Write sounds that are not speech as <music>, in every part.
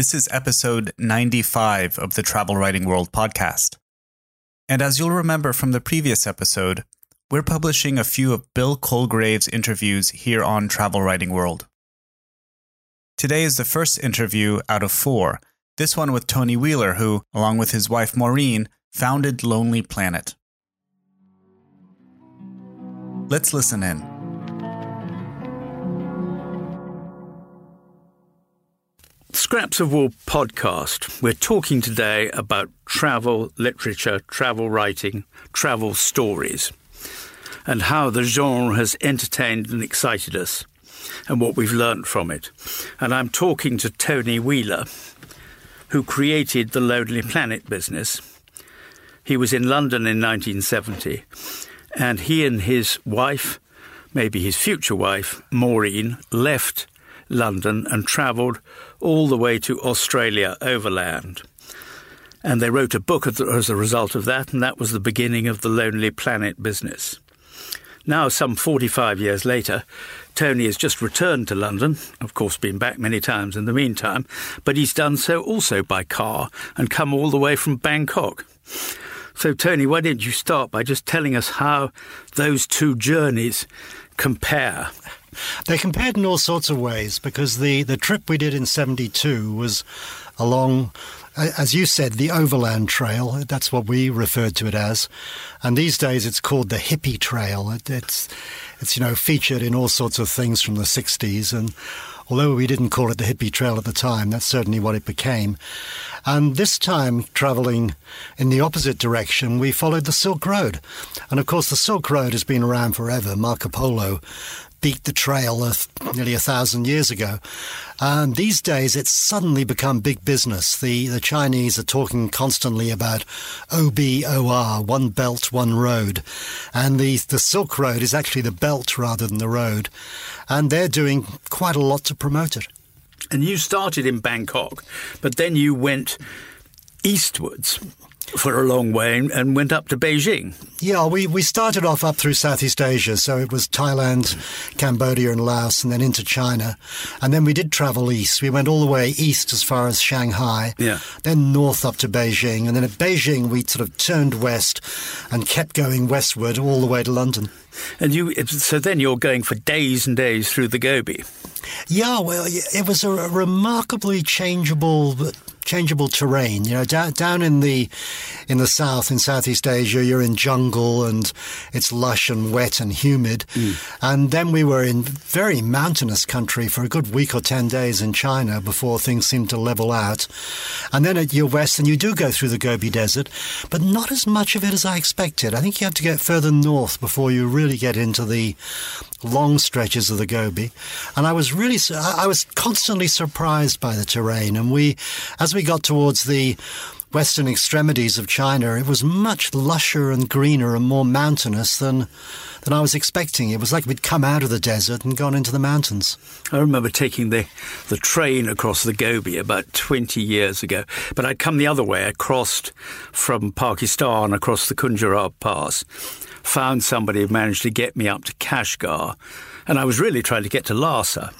This is episode 95 of the Travel Writing World podcast. And as you'll remember from the previous episode, we're publishing a few of Bill Colegrave's interviews here on Travel Writing World. Today is the first interview out of four, this one with Tony Wheeler, who, along with his wife Maureen, founded Lonely Planet. Let's listen in. Scraps of Wool podcast. We're talking today about travel literature, travel writing, travel stories, and how the genre has entertained and excited us, and what we've learnt from it. And I'm talking to Tony Wheeler, who created the Lonely Planet business. He was in London in 1970, and he and his wife, maybe his future wife, Maureen, left London and travelled all the way to Australia overland. And they wrote a book as a result of that, and that was the beginning of the Lonely Planet business. Now, some 45 years later, Tony has just returned to London, of course, been back many times in the meantime, but he's done so also by car and come all the way from Bangkok. So, Tony, why don't you start by just telling us how those two journeys compare? They compared in all sorts of ways because the, the trip we did in 72 was along, as you said, the Overland Trail. That's what we referred to it as. And these days it's called the Hippie Trail. It, it's, it's, you know, featured in all sorts of things from the 60s. And although we didn't call it the Hippie Trail at the time, that's certainly what it became. And this time, traveling in the opposite direction, we followed the Silk Road. And of course, the Silk Road has been around forever. Marco Polo beat the trail of nearly a thousand years ago. And these days, it's suddenly become big business. The, the Chinese are talking constantly about OBOR, one belt, one road. And the, the Silk Road is actually the belt rather than the road. And they're doing quite a lot to promote it. And you started in Bangkok, but then you went eastwards for a long way and went up to Beijing. Yeah, we, we started off up through Southeast Asia. So it was Thailand, Cambodia, and Laos, and then into China. And then we did travel east. We went all the way east as far as Shanghai, yeah. then north up to Beijing. And then at Beijing, we sort of turned west and kept going westward all the way to London. And you, so then you're going for days and days through the Gobi. Yeah, well, it was a remarkably changeable changeable terrain. You know, down, down in the in the south, in Southeast Asia, you're in jungle and it's lush and wet and humid. Mm. And then we were in very mountainous country for a good week or ten days in China before things seemed to level out. And then at your west, and you do go through the Gobi Desert, but not as much of it as I expected. I think you have to get further north before you really get into the long stretches of the Gobi. And I was really, I was constantly surprised by the terrain. And we, as we got towards the western extremities of China, it was much lusher and greener and more mountainous than than I was expecting. It was like we'd come out of the desert and gone into the mountains. I remember taking the, the train across the Gobi about 20 years ago, but I'd come the other way. I crossed from Pakistan across the Khunjerab Pass found somebody who managed to get me up to Kashgar. And I was really trying to get to Lhasa,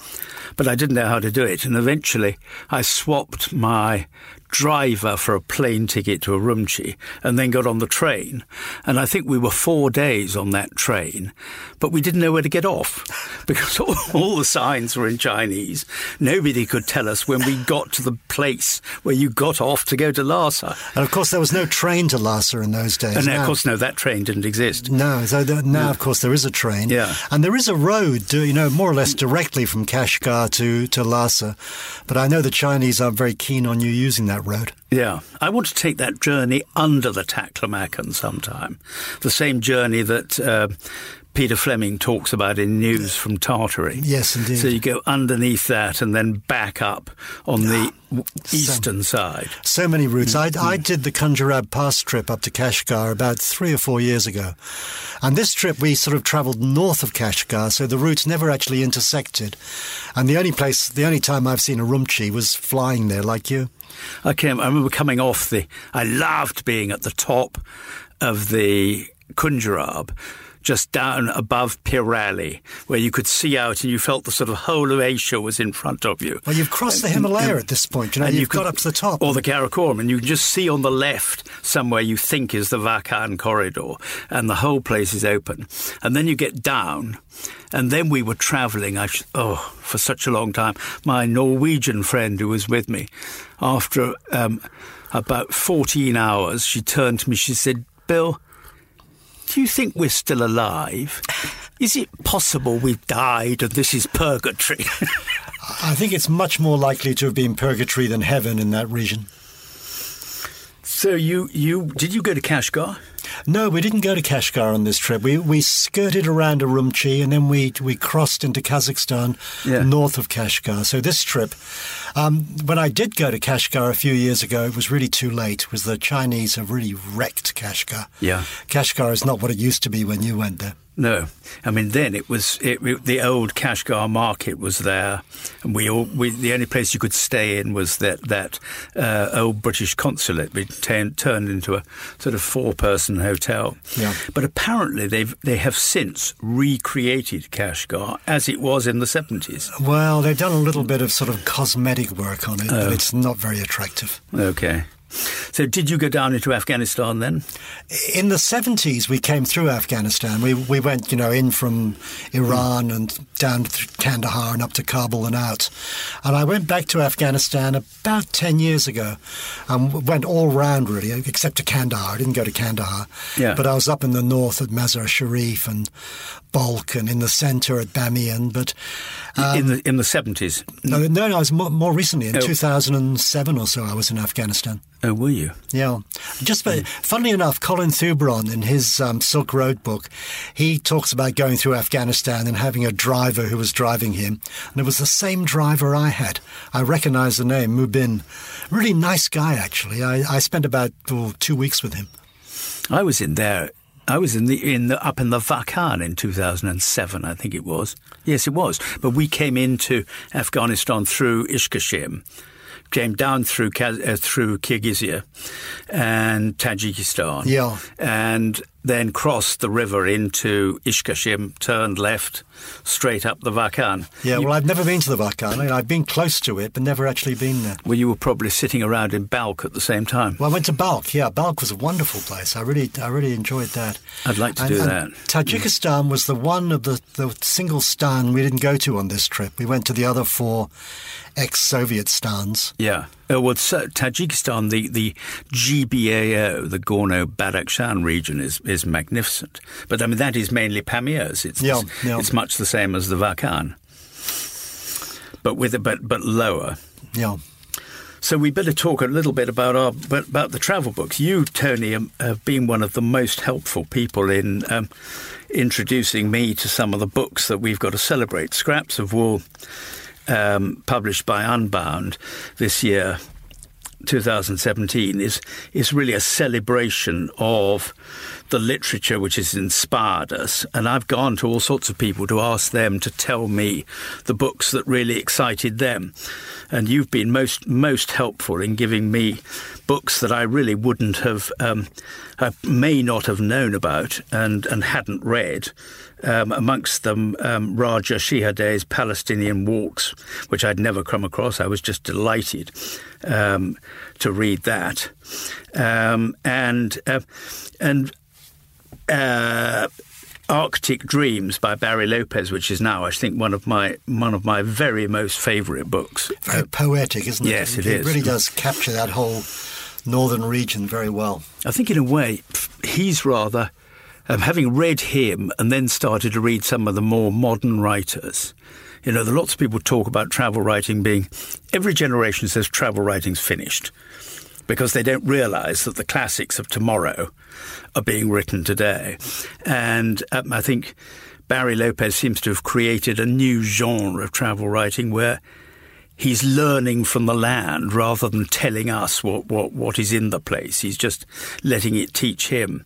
but I didn't know how to do it. And eventually I swapped my driver for a plane ticket to Urumqi and then got on the train. And I think we were four days on that train, but we didn't know where to get off <laughs> because all, all, the signs were in Chinese. Nobody could tell us when we got to the place where you got off to go to Lhasa. And of course, there was no train to Lhasa in those days. And of course, no, that train didn't exist. No, so now, of course, there is a train. Yeah. And there is a road, you know, more or less directly from Kashgar to, to Lhasa. But I know the Chinese are very keen on you using that road. Yeah, I want to take that journey under the Taklamakan sometime. The same journey that uh, Peter Fleming talks about in News from Tartary. Yes, indeed. So you go underneath that and then back up on the ah, w- eastern side. So many routes. I, I mm-hmm. did the Khunjerab Pass trip up to Kashgar about three or four years ago. And this trip, we sort of travelled north of Kashgar, so the routes never actually intersected. And the only place, the only time I've seen Urumqi was flying there, like you. I came. I remember coming off the. I loved being at the top of the Khunjerab just down above Pirali, where you could see out and you felt the sort of whole of Asia was in front of you. Well, you've crossed the Himalaya at this point, you know, and you've you could- got up to the top. Or the Karakoram, and you can just see on the left somewhere you think is the Wakhan corridor, and the whole place is open. And then you get down, and then we were travelling, I sh- oh, for such a long time. My Norwegian friend who was with me, after um, about 14 hours, she turned to me, she said, Bill, do you think we're still alive? Is it possible we've died and this is purgatory? <laughs> I think it's much more likely to have been purgatory than heaven in that region. so you, you did you go to Kashgar? No, we didn't go to Kashgar on this trip. We we skirted around Urumqi and then we we crossed into Kazakhstan Yeah. north of Kashgar. So this trip, um, when I did go to Kashgar a few years ago, it was really too late. It was the Chinese have really wrecked Kashgar. Yeah. Kashgar is not what it used to be when you went there. No, I mean then it was it, it- the old Kashgar market was there, and we all we, the only place you could stay in was that that uh, old British consulate. We turned turned into a sort of four person hotel. Yeah. But apparently they've they have since recreated Kashgar as it was in the seventies. Well, they've done a little bit of sort of cosmetic work on it, Oh. but it's not very attractive. Okay. So did you go down into Afghanistan then? In the 70s, we came through Afghanistan. We, we went, you know, in from Iran and down to Kandahar and up to Kabul and out. And I went back to Afghanistan about 10 years ago and went all round, really, except to Kandahar. I didn't go to Kandahar. Yeah. But I was up in the north at Mazar Sharif and Balkh and in the centre at Bamiyan. But in the in the seventies. no, no, no, I was more, more recently, in Oh. 2007 or so, I was in Afghanistan. Oh, were you? Yeah. Just very, funnily enough, Colin Thubron in his um, Silk Road book, he talks about going through Afghanistan and having a driver who was driving him. And it was the same driver I had. I recognize the name, Mubin. Really nice guy, actually. I, I spent about oh, two weeks with him. I was in there. I was in the in the up in the Wakhan in 2007, I think it was. Yes, it was. But we came into Afghanistan through Ishkashim, came down through uh, through Kyrgyzia and Tajikistan. Yeah. and then crossed the river into Ishkashim, turned left, straight up the Wakhan. Yeah, well, I've never been to the Wakhan. I mean, I've been close to it, but never actually been there. Well, you were probably sitting around in Balkh at the same time. Well, I went to Balkh. Yeah, Balkh was a wonderful place. I really, I really enjoyed that. I'd like to And- do and that. Tajikistan was the one of the, the single stan we didn't go to on this trip. We went to the other four ex-Soviet stans. Yeah. Uh, well, so Tajikistan, the, the GBAO, the Gorno Badakhshan region, is, is magnificent. But I mean, that is mainly Pamirs. It's, Yeah, it's, yeah. it's much the same as the Wakhan, but with a, but but lower. Yeah. So we better talk a little bit about our but about the travel books. You, Tony, um, have been one of the most helpful people in um, introducing me to some of the books that we've got to celebrate. Scraps of Wool, um, published by Unbound this year, 2017, is is really a celebration of the literature which has inspired us. And I've gone to all sorts of people to ask them to tell me the books that really excited them. And you've been most most helpful in giving me books that I really wouldn't have, um, I may not have known about and, and hadn't read. Um, amongst them, um, Raja Shehadeh's Palestinian Walks, which I'd never come across. I was just delighted um, to read that, um, and uh, and uh, Arctic Dreams by Barry Lopez, which is now, I think, one of my one of my very most favourite books. Very poetic, isn't it? yes, it It is. really does capture that whole northern region very well. I think, in a way, he's rather. Um, having read him and then started to read some of the more modern writers, you know, lots of people talk about travel writing being. Every generation says travel writing's finished. because they don't realise that the classics of tomorrow are being written today. And um, I think Barry Lopez seems to have created a new genre of travel writing where he's learning from the land rather than telling us what, what, what is in the place. He's just letting it teach him.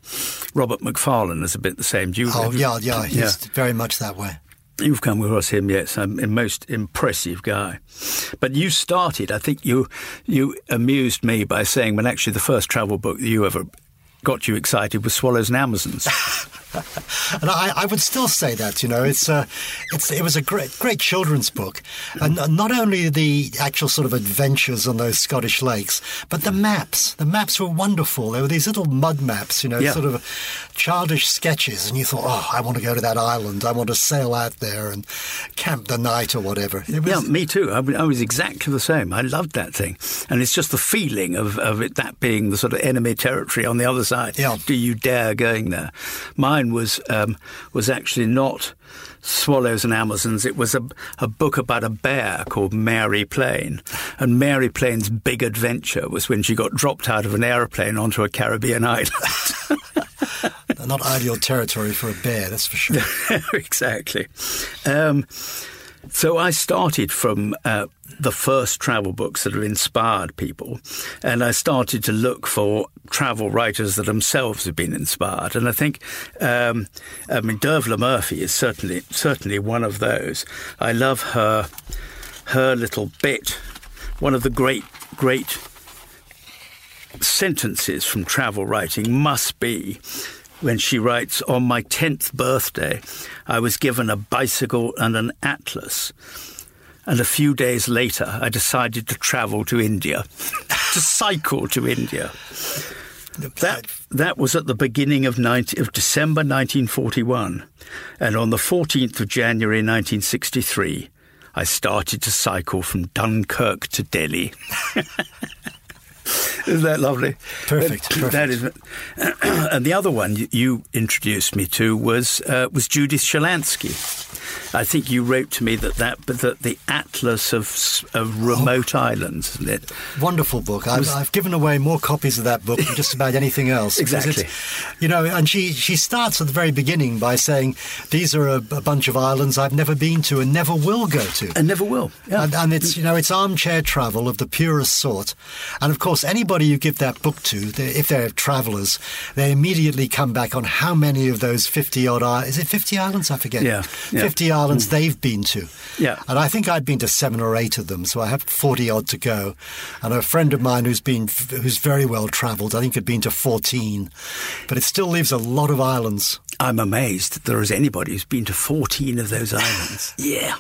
Robert Macfarlane is a bit the same. Do you, oh, yeah, yeah, he's yeah. very much that way. You've come across him, yes. a most impressive guy. But you started, I think you you amused me by saying, well, actually, the first travel book that you ever got you excited was Swallows and Amazons. <laughs> <laughs> and I, I, would still say that you know it's uh, it's it was a great great children's book, and not only the actual sort of adventures on those Scottish lakes, but the maps. The maps were wonderful. There were these little mud maps, you know, yeah. sort of childish sketches, and you thought, oh, I want to go to that island. I want to sail out there and camp the night or whatever. Was, yeah, me too. I, I, was exactly the same. I loved that thing, and it's just the feeling of of it that being the sort of enemy territory on the other side. Yeah. Do you dare going there? Mine mine was um, was actually not Swallows and Amazons. It was a, a book about a bear called Mary Plain. And Mary Plain's big adventure was when she got dropped out of an aeroplane onto a Caribbean <laughs> island. Not ideal territory for a bear, that's for sure. <laughs> exactly. Um, so I started from uh, the first travel books that have inspired people, and I started to look for travel writers that themselves have been inspired. And I think, um, I mean, Dervla Murphy is certainly certainly one of those. I love her her little bit. One of the great great sentences from travel writing must be when she writes, On my 10th birthday, I was given a bicycle and an atlas. And a few days later, I decided to travel to India, <laughs> to cycle to India. That, that was at the beginning of, 19, of December 1941. And on the 14th of January 1963, I started to cycle from Dunkirk to Delhi. <laughs> <laughs> Isn't that lovely? Perfect. perfect. That is, <clears throat> and the other one you introduced me to was uh, was Judith Schalansky. I think you wrote to me that that that the Atlas of of remote oh, islands, isn't it? Wonderful book. I've, I've, given away more copies of that book than just about anything else. exactly. You know, and she she starts at the very beginning by saying these are a, a, bunch of islands I've never been to and never will go to, and never will. Yeah. And, and it's you know it's armchair travel of the purest sort, and of course anybody you give that book to, if they're travellers, they immediately come back on how many of those fifty odd is it fifty islands? I forget. Yeah. yeah. Fifty islands mm. they've been to. Yeah. And I think I've been to seven or eight of them, so I have 40 odd to go. And a friend of mine who's been, who's very well travelled, I think had been to 14. But it still leaves a lot of islands. I'm amazed that there is anybody who's been to 14 of those islands. <laughs> yeah.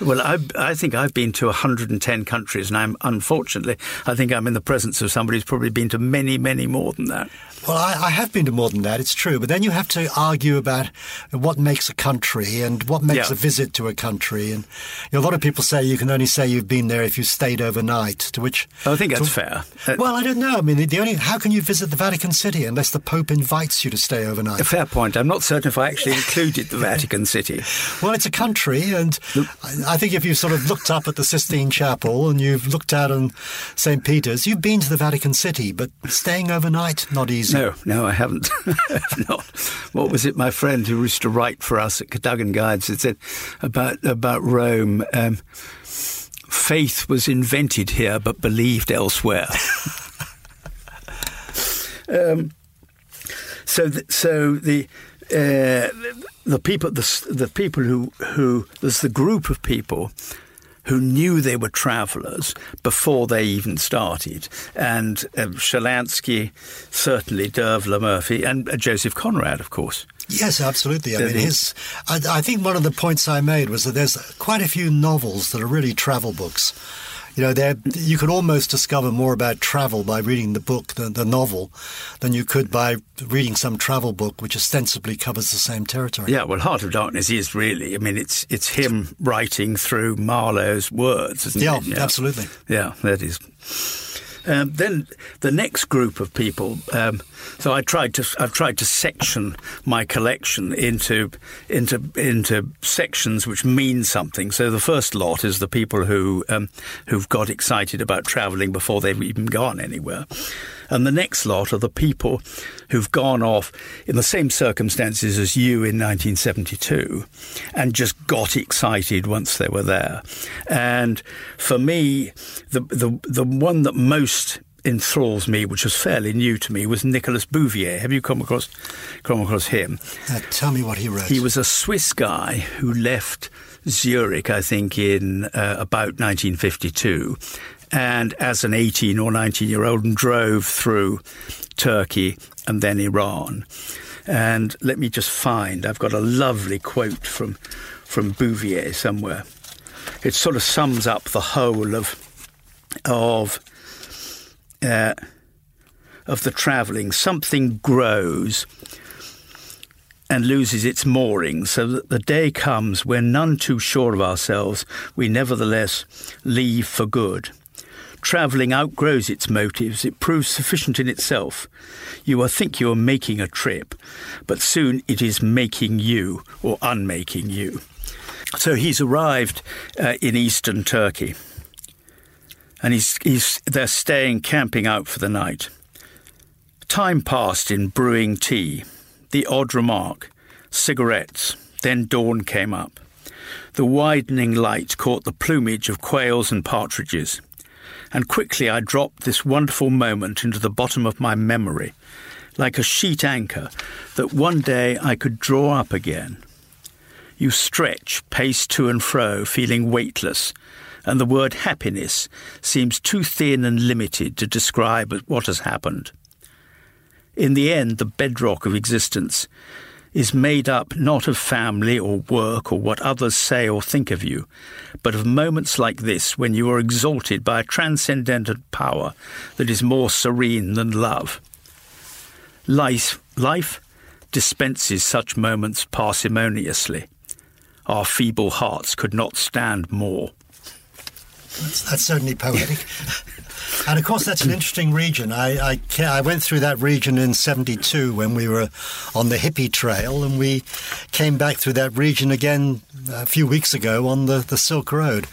Well, I, I, think I've been to 110 countries, and I'm unfortunately, I think I'm in the presence of somebody who's probably been to many, many more than that. Well, I, I, have been to more than that, it's true. But then you have to argue about what makes a country and what makes yeah. a visit to a country. And you know, a lot of people say you can only say you've been there if you stayed overnight, to which. I think that's to, fair. Uh, well, I don't know. I mean, the only. How can you visit the Vatican City unless the Pope invites you to stay overnight? A fair point. I'm not certain if I actually included the Vatican City. Well, it's a country, and I think if you've sort of looked up at the Sistine Chapel and you've looked out on St. Peter's, you've been to the Vatican City, but staying overnight, not easy. No, no, I haven't. <laughs> not. What was it? My friend who used to write for us at Cadogan Guides had said about about Rome. Um, faith was invented here, but believed elsewhere. <laughs> um, so, the, so the uh, the people, the, the people who who there's the group of people who knew they were travellers before they even started. And uh, Schalansky, certainly Dervla Murphy, and uh, Joseph Conrad, of course. Yes, absolutely. I mean, his. I, I think one of the points I made was that there's quite a few novels that are really travel books you know, there you could almost discover more about travel by reading the book, the, the novel, than you could by reading some travel book which ostensibly covers the same territory. Yeah, well, Heart of Darkness is really. I mean, it's it's him writing through Marlowe's words, isn't yeah, it? Yeah, absolutely. Yeah, that is. Um, then the next group of people. Um, so I tried to I've tried to section my collection into into into sections which mean something. So the first lot is the people who um, who've got excited about travelling before they've even gone anywhere. And the next lot are the people who've gone off in the same circumstances as you in 1972 and just got excited once they were there. And for me, the, the, the one that most enthralls me, which was fairly new to me, was Nicolas Bouvier. Have you come across come across him? Uh, tell me what he wrote. He was a Swiss guy who left Zurich, I think, in uh, about 1952, and as an 18 or 19 year old and drove through Turkey and then Iran. And let me just find, I've got a lovely quote from, from Bouvier somewhere. It sort of sums up the whole of, of, uh, of the travelling. Something grows and loses its moorings, so that the day comes when, none too sure of ourselves, we nevertheless leave for good. Travelling outgrows its motives, it proves sufficient in itself. You think you are making a trip, but soon it is making you or unmaking you. So he's arrived uh, in eastern Turkey, and he's, he's, they're staying camping out for the night. Time passed in brewing tea, the odd remark, cigarettes, then dawn came up. The widening light caught the plumage of quails and partridges and quickly I dropped this wonderful moment into the bottom of my memory, like a sheet anchor that one day I could draw up again. You stretch, pace to and fro, feeling weightless, and the word happiness seems too thin and limited to describe what has happened. In the end, the bedrock of existence is made up not of family or work or what others say or think of you, but of moments like this when you are exalted by a transcendental power that is more serene than love. Life, life dispenses such moments parsimoniously. Our feeble hearts could not stand more. That's, that's certainly poetic. <laughs> And of course, that's an interesting region. I, I, I, went through that region in 72 when we were on the hippie trail, and we came back through that region again a few weeks ago on the, the Silk Road,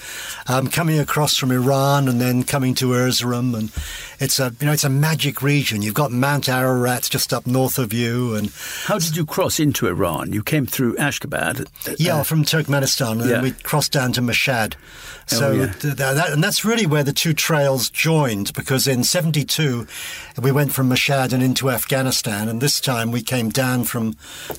um, coming across from Iran and then coming to Erzurum. And it's a, you know, it's a magic region. You've got Mount Ararat just up north of you. And How did you cross into Iran? You came through Ashgabat? Yeah, uh, from Turkmenistan, and yeah. we crossed down to Mashhad. Oh, so, oh, yeah. th- that, and that's really where the two trails joined because in 72 we went from Mashhad and into Afghanistan, and this time we came down from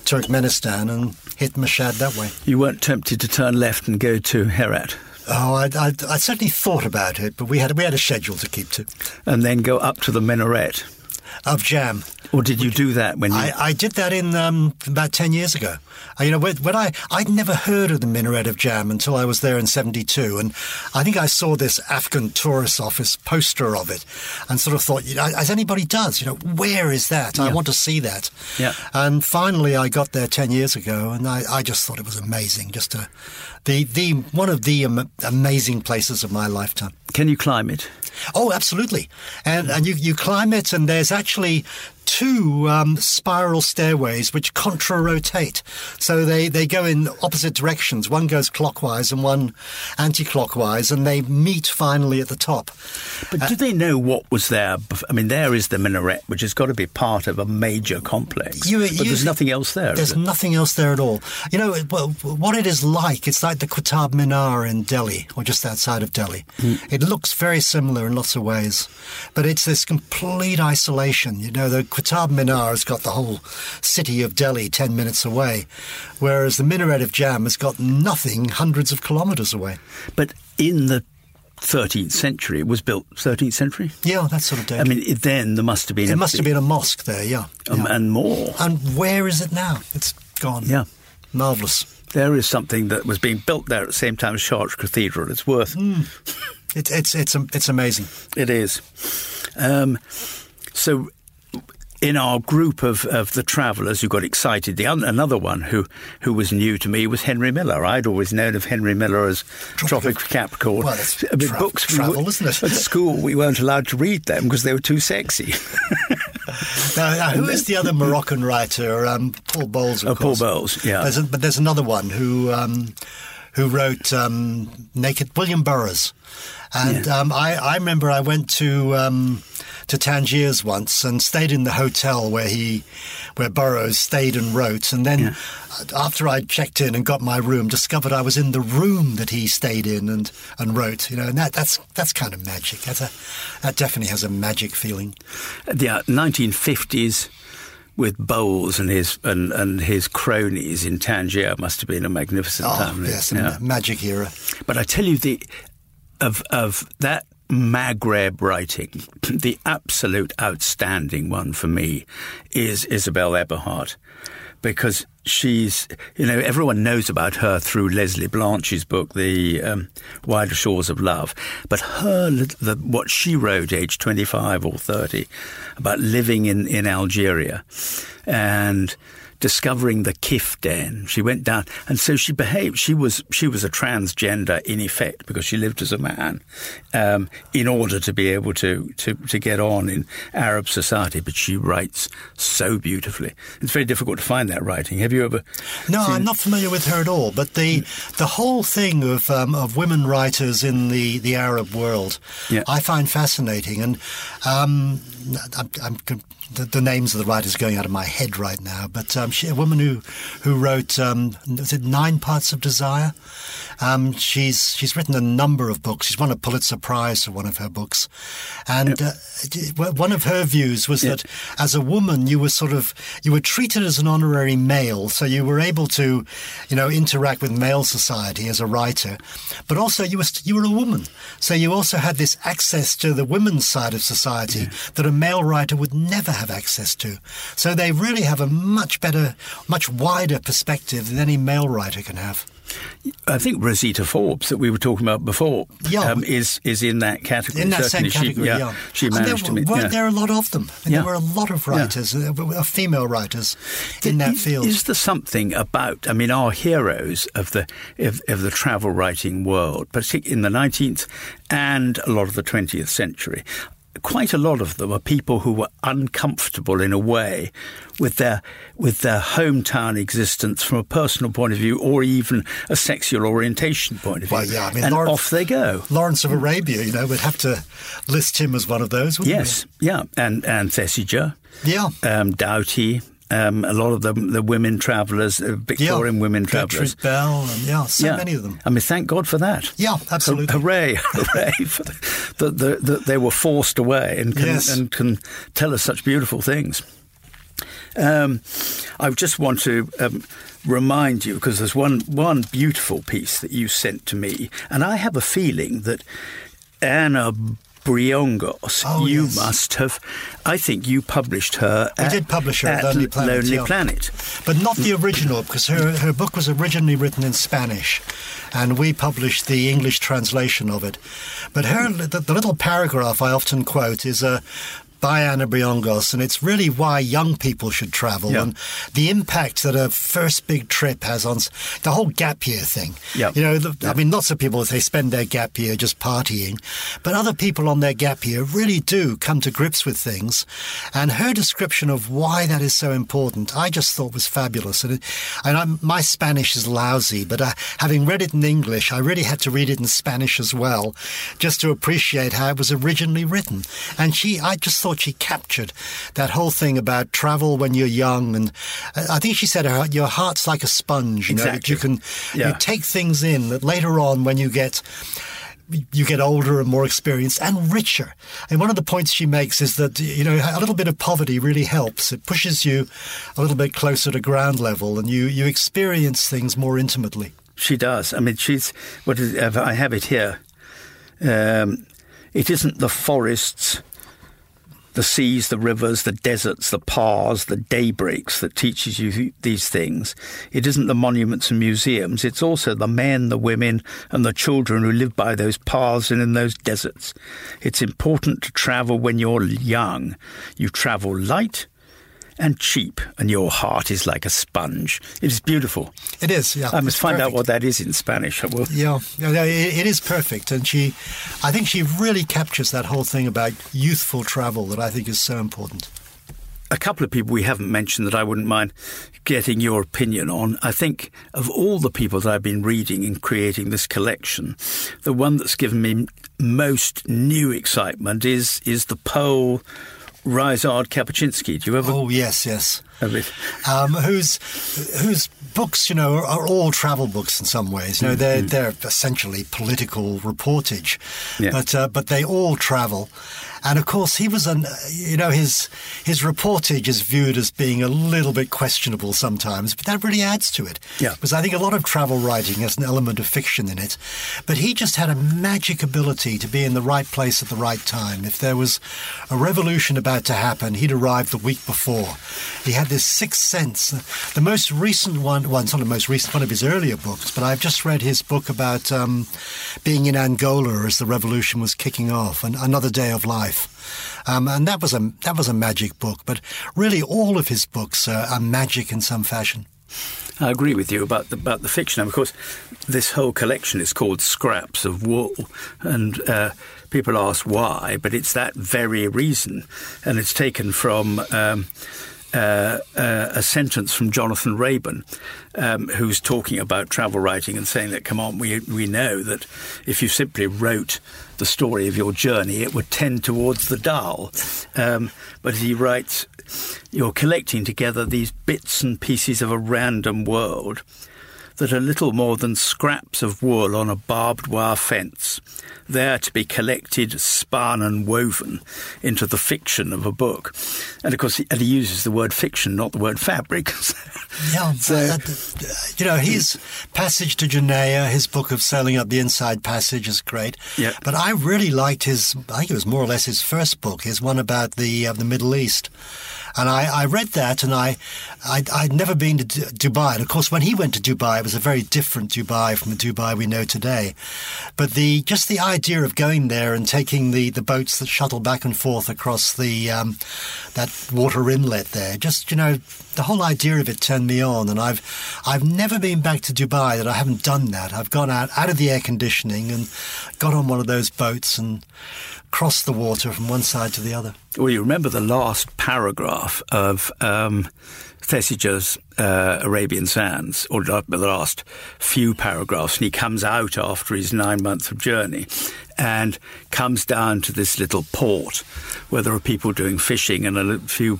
Turkmenistan and hit Mashhad that way. You weren't tempted to turn left and go to Herat? Oh, I, I, I certainly thought about it, but we had we had a schedule to keep to. And then go up to the minaret of Jam. Or did you do that when you... I, I did that in um, about 10 years ago. Uh, you know, when, when, I, I'd never heard of the Minaret of Jam until I was there in 72. And I think I saw this Afghan tourist office poster of it and sort of thought, you know, as anybody does, you know, where is that? Yeah. I want to see that. Yeah. And finally I got there 10 years ago and I, I just thought it was amazing. Just to, the, the, one of the am- amazing places of my lifetime. Can you climb it? Oh, absolutely. And, and you, you climb it, and there's actually two um, spiral stairways which contra-rotate. So they, they go in opposite directions. One goes clockwise and one anti-clockwise, and they meet finally at the top. But uh, do they know what was there? I mean, there is the minaret, which has got to be part of a major complex. You, but you, there's nothing else there. There's nothing else there at all. You know, what it is like, it's like the Qutab Minar in Delhi, or just outside of Delhi. Mm. It looks very similar in lots of ways, but it's this complete isolation. You know, the Qutab Minar has got the whole city of Delhi 10 minutes away, whereas the Minaret of Jam has got nothing hundreds of kilometres away. But in the 13th century. It was built 13th century. Yeah, that sort of date. I mean, then there must have been. It must have been a mosque there. Yeah. Um, yeah. and more. And where is it now? It's gone. Yeah, marvelous. There is something that was being built there at the same time as Chartres Cathedral. It's worth. Mm. It, it's it's it's amazing. It is. Um, so in our group of, of the travellers who got excited, the another one who, who was new to me was Henry Miller. I'd always known of Henry Miller as Tropic, of Capricorn. Well, that's I mean, tra- books travel, we, isn't it? At school, we weren't allowed to read them because they were too sexy. <laughs> now, now, who is the other Moroccan writer? Um, Paul Bowles, of oh, course. Paul Bowles, yeah. There's a, but there's another one who um, who wrote um, Naked William Burroughs. And yeah. um, I, I remember I went to um, to Tangiers once and stayed in the hotel where he where Burroughs stayed and wrote. And then yeah. after I checked in and got my room, discovered I was in the room that he stayed in and, and wrote. You know, and that, that's that's kind of magic. That's a, that definitely has a magic feeling. The uh, 1950s with Bowles and his and, and his cronies in Tangier must have been a magnificent oh, time. Yes, yeah. magic era. But I tell you, the of of that Maghreb writing, <clears throat> the absolute outstanding one for me is Isabelle Eberhardt, because she's, you know, everyone knows about her through Lesley Blanch's book, The um, Wilder Shores of Love. But her, the, what she wrote, age 25 or 30, about living in, in Algeria and discovering the Kif den. She went down, and so she behaved. She was she was a transgender in effect because she lived as a man, um, in order to be able to, to to get on in Arab society. But she writes so beautifully. It's very difficult to find that writing. Have you ever? No, seen... I'm not familiar with her at all. But the the whole thing of um, of women writers in the the Arab world, yeah. I find fascinating, and um, I'm, I'm the, the, names of the writers going out of my head right now, but um, she, a woman who who wrote um, was it Nine Parts of Desire. Um, she's she's written a number of books. She's won a Pulitzer Prize for one of her books, and yep. uh, one of her views was yep. that as a woman you were sort of you were treated as an honorary male, so you were able to, you know, interact with male society as a writer, but also you were you were a woman, so you also had this access to the women's side of society yeah. that a male writer would never have access to. So they really have a much better, much wider perspective than any male writer can have. I think Rosita Forbes that we were talking about before yeah. um, is is in that category. In that Certainly same category, she, yeah, yeah. She managed and there, to. Weren't yeah. there a lot of them? And yeah. There were a lot of writers, yeah. uh, female writers, in that is, field. Is there something about? I mean, our heroes of the of, of the travel writing world, particularly in the nineteenth and a lot of the twentieth century, quite a lot of them are people who were uncomfortable in a way with their with their hometown existence from a personal point of view or even a sexual orientation point of view. Well, yeah, I mean, and Lawrence, off they go. Lawrence of Arabia, you know, we'd have to list him as one of those, yes, we? yeah, and and Thesiger, yeah, um, Doughty, um, a lot of the, the women travellers, uh, Victorian yeah. women travellers. Bell, and yeah, so yeah. many of them. I mean, thank God for that. Yeah, absolutely. Hooray, <laughs> hooray that the, the, they were forced away and can, yes. and can tell us such beautiful things. Um, I just want to um, remind you because there's one one beautiful piece that you sent to me, and I have a feeling that Anna Briongos. Oh, you yes. must have. I think you published her. We at, did publish her at, Lonely Planet, Lonely yeah. Planet. but not the original because her her book was originally written in Spanish, and we published the English translation of it. But her the, the little paragraph I often quote is a by Ana Briongos, and it's really why young people should travel Yeah. and the impact that a first big trip has on the whole gap year thing. Yeah. You know, the, I mean, lots of people they spend their gap year just partying, but other people on their gap year really do come to grips with things. And her description of why that is so important, I just thought was fabulous. And, it, and I'm, my Spanish is lousy, but uh, having read it in English, I really had to read it in Spanish as well, just to appreciate how it was originally written. And she, I just thought she captured that whole thing about travel when you're young. And uh, I think she said her, your heart's like a sponge, you know, that you can Yeah. you take things in that later on when you get you get older and more experienced and richer. And one of the points she makes is that, you know, a little bit of poverty really helps. It pushes you a little bit closer to ground level and you, you experience things more intimately. She does. I mean, she's. What is? I have it here. Um, it isn't the forests, the seas, the rivers, the deserts, the paths, the daybreaks that teaches you these things. It isn't the monuments and museums. It's also the men, the women, and the children who live by those paths and in those deserts. It's important to travel when you're young. You travel light, and cheap, and your heart is like a sponge. It is beautiful. It is, yeah. I must find out what that is in Spanish. I will. Yeah, yeah, yeah, it, it is perfect, and she, I think she really captures that whole thing about youthful travel that I think is so important. a couple of people we haven't mentioned that I wouldn't mind getting your opinion on. I think of all the people that I've been reading in creating this collection, the one that's given me most new excitement is is the Pole Ryszard Kapuscinski. Do you ever Oh yes, yes. Um, whose whose books, you know, are, are all travel books in some ways. You know, they're they're essentially political reportage, Yeah. but uh, but they all travel. And of course, he was an, you know, his his reportage is viewed as being a little bit questionable sometimes, but that really adds to it. Yeah. Because I think a lot of travel writing has an element of fiction in it, but he just had a magic ability to be in the right place at the right time. If there was a revolution about to happen, he'd arrived the week before. He had this sixth sense. The most recent one, well, it's not the most recent one of his earlier books, but I've just read his book about um, being in Angola as the revolution was kicking off, and Another Day of Life. Um, and that was a that was a magic book, but really all of his books are, are magic in some fashion. I agree with you about the, about the fiction. Of course, this whole collection is called Scraps of Wool, and uh, people ask why, but it's that very reason, and it's taken from. Um, uh, uh, a sentence from Jonathan Raban, um, who's talking about travel writing and saying that, come on, we, we know that if you simply wrote the story of your journey, it would tend towards the dull. Um, but he writes, you're collecting together these bits and pieces of a random world that are little more than scraps of wool on a barbed wire fence, there to be collected, spun, and woven into the fiction of a book. And of course, he, and he uses the word fiction, not the word fabric. <laughs> Yeah, So- you know, his Passage to Juneau, his book of Sailing Up the Inside Passage is great. Yeah. But I really liked his, I think it was more or less his first book, his one about the uh, the Middle East. And I, I read that, and I, I'd, I'd never been to D- Dubai. And of course, when he went to Dubai, it was a very different Dubai from the Dubai we know today. But the just the idea of going there and taking the, the boats that shuttle back and forth across the um, that water inlet there, just you know, the whole idea of it turned me on. And I've I've never been back to Dubai that I haven't done that. I've gone out out of the air conditioning and got on one of those boats and crossed the water from one side to the other. Well, you remember the last paragraph of um, Thesiger's uh, Arabian Sands, or the last few paragraphs, and he comes out after his nine months of journey and comes down to this little port where there are people doing fishing and a few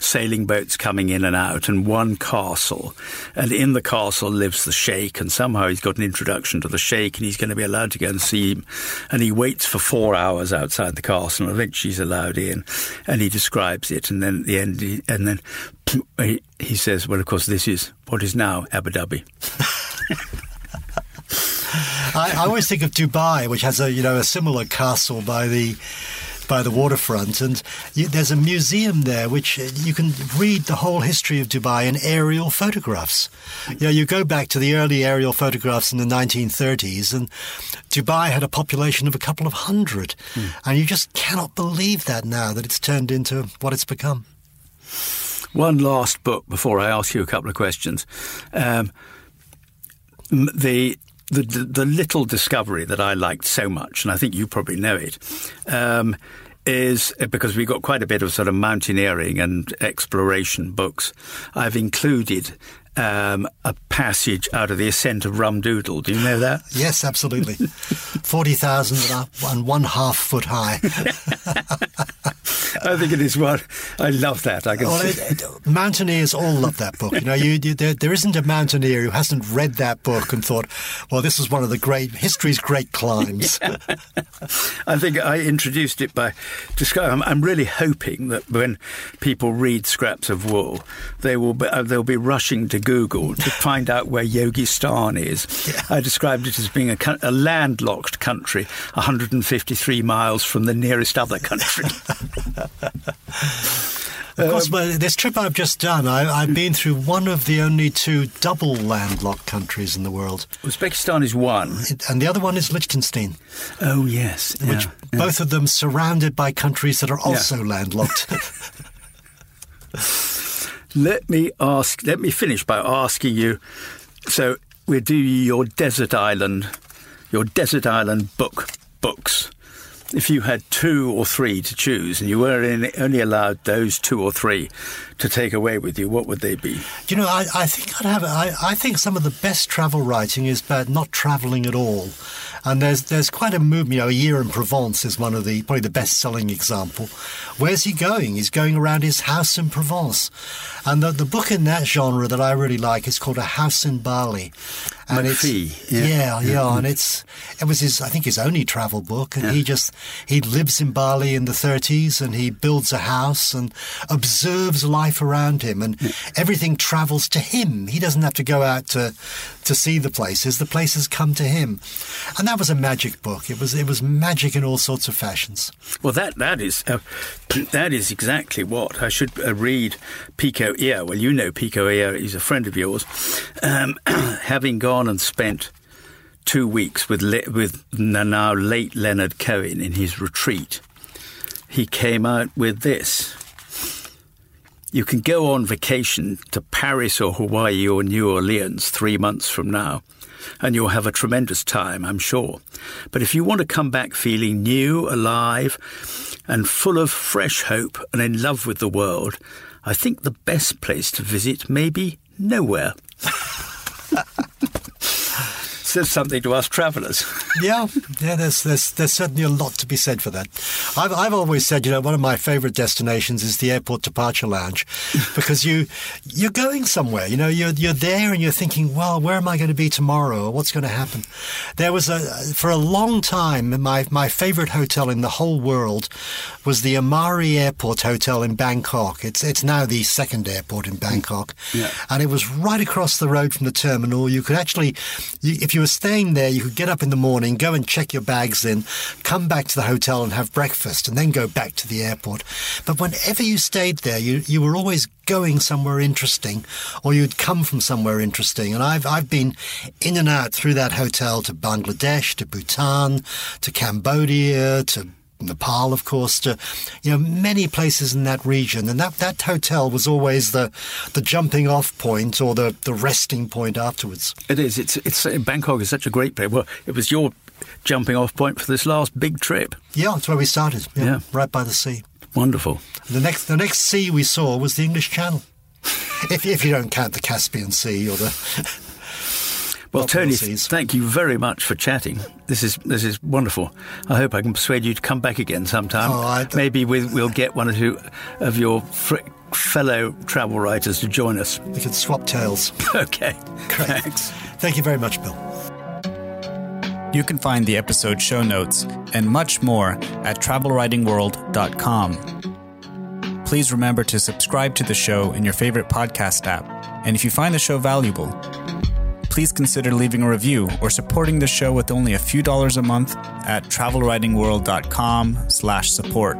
sailing boats coming in and out, and one castle. And in the castle lives the sheikh, and somehow he's got an introduction to the sheikh, and he's going to be allowed to go and see him. And he waits for four hours outside the castle, and eventually he's allowed in, and he describes it, and then at the end, he, and then <clears throat> he, says, "Well, of course, this is what is now Abu Dhabi." I, I always think of Dubai, which has a you know a similar castle by the by the waterfront, and you, there's a museum there which uh, you can read the whole history of Dubai in aerial photographs. You know, you go back to the early aerial photographs in the 1930s, and Dubai had a population of a couple of hundred, and you just cannot believe that now that it's turned into what it's become. One last book before I ask you a couple of questions. Um, the, the the little discovery that I liked so much, and I think you probably know it, um, is uh, because we got quite a bit of sort of mountaineering and exploration books. I've included um, a passage out of the Ascent of Rumdoodle. Do you know that? <laughs> Yes, absolutely. 40,000 and one half foot high. <laughs> I think it is one. I love that. I can. Well, it, it, mountaineers all love that book. You know, you, you, there, there isn't a mountaineer who hasn't read that book and thought, "Well, this is one of the great history's great climbs." <laughs> I think I introduced it by describing. I'm, I'm really hoping that when people read scraps of wool, they will be, uh, they'll be rushing to Google to find out where Yogistan is. I described it as being a, a landlocked country, 153 miles from the nearest other country. <laughs> Of course, um, but this trip I've just done, I, I've been through one of the only two double landlocked countries in the world, Uzbekistan is one. And the other one is Liechtenstein, Oh yes, which yeah, yeah. both of them surrounded by countries that are also landlocked. <laughs> <laughs> Let me ask. Let me finish by asking you. So we do your desert island, your desert island book books. If you had two or three to choose, and you were only allowed those two or three to take away with you, what would they be? You know, I, I think I'd have. I, I think some of the best travel writing is about not travelling at all. And there's there's quite a movement. You know, A Year in Provence is one of the probably the best selling example. Where's he going? He's going around his house in Provence. And the, the book in that genre that I really like is called A House in Bali. And McPhee, it's, yeah. yeah, yeah, and it's it was his I think his only travel book, and yeah. he just he lives in Bali in the 30s, and he builds a house and observes life around him, and yeah. everything travels to him. He doesn't have to go out to to see the places; the places come to him, and that was a magic book. It was it was magic in all sorts of fashions. Well, that that is uh, <clears throat> that is exactly what I should uh, read. Pico Iyer. Well, you know Pico Iyer. He's a friend of yours. Um, <clears throat> having gone and spent two weeks with Le- with now late Leonard Cohen in his retreat, he came out with this. You can go on vacation to Paris or Hawaii or New Orleans three months from now, and you'll have a tremendous time, I'm sure. But if you want to come back feeling new, alive, and full of fresh hope and in love with the world, I think the best place to visit may be nowhere. <laughs> says something to us travellers. <laughs> yeah, yeah. There's there's there's certainly a lot to be said for that. I've I've always said, you know, one of my favourite destinations is the airport departure lounge, <laughs> because you you're going somewhere. You know, you're you're there and you're thinking, well, where am I going to be tomorrow, or what's going to happen? There was a for a long time my my favourite hotel in the whole world was the Amari Airport Hotel in Bangkok. It's it's now the second airport in Bangkok, yeah. and it was right across the road from the terminal. You could actually, if you were staying there, you could get up in the morning, go and check your bags in, come back to the hotel and have breakfast, and then go back to the airport. But whenever you stayed there, you, you were always going somewhere interesting, or you'd come from somewhere interesting. And I've, I've been in and out through that hotel to Bangladesh, to Bhutan, to Cambodia, to Nepal, of course, to you know many places in that region, and that, that hotel was always the the jumping off point or the, the resting point afterwards. It is. It's it's Bangkok is such a great place. Well, it was your jumping off point for this last big trip. Yeah, that's where we started. Yeah, yeah. right by the sea. Wonderful. The next the next sea we saw was the English Channel. <laughs> if if you don't count the Caspian Sea or the well, Tony, thank you very much for chatting. This is this is wonderful. I hope I can persuade you to come back again sometime. Oh, Maybe we'll get one or two of your fr- fellow travel writers to join us. We can swap tales. <laughs> okay. Great. Thanks. Thank you very much, Bill. You can find the episode show notes and much more at travelwritingworld.com. Please remember to subscribe to the show in your favorite podcast app. And if you find the show valuable, please consider leaving a review or supporting the show with only a few dollars a month at travelwritingworld.com slash support.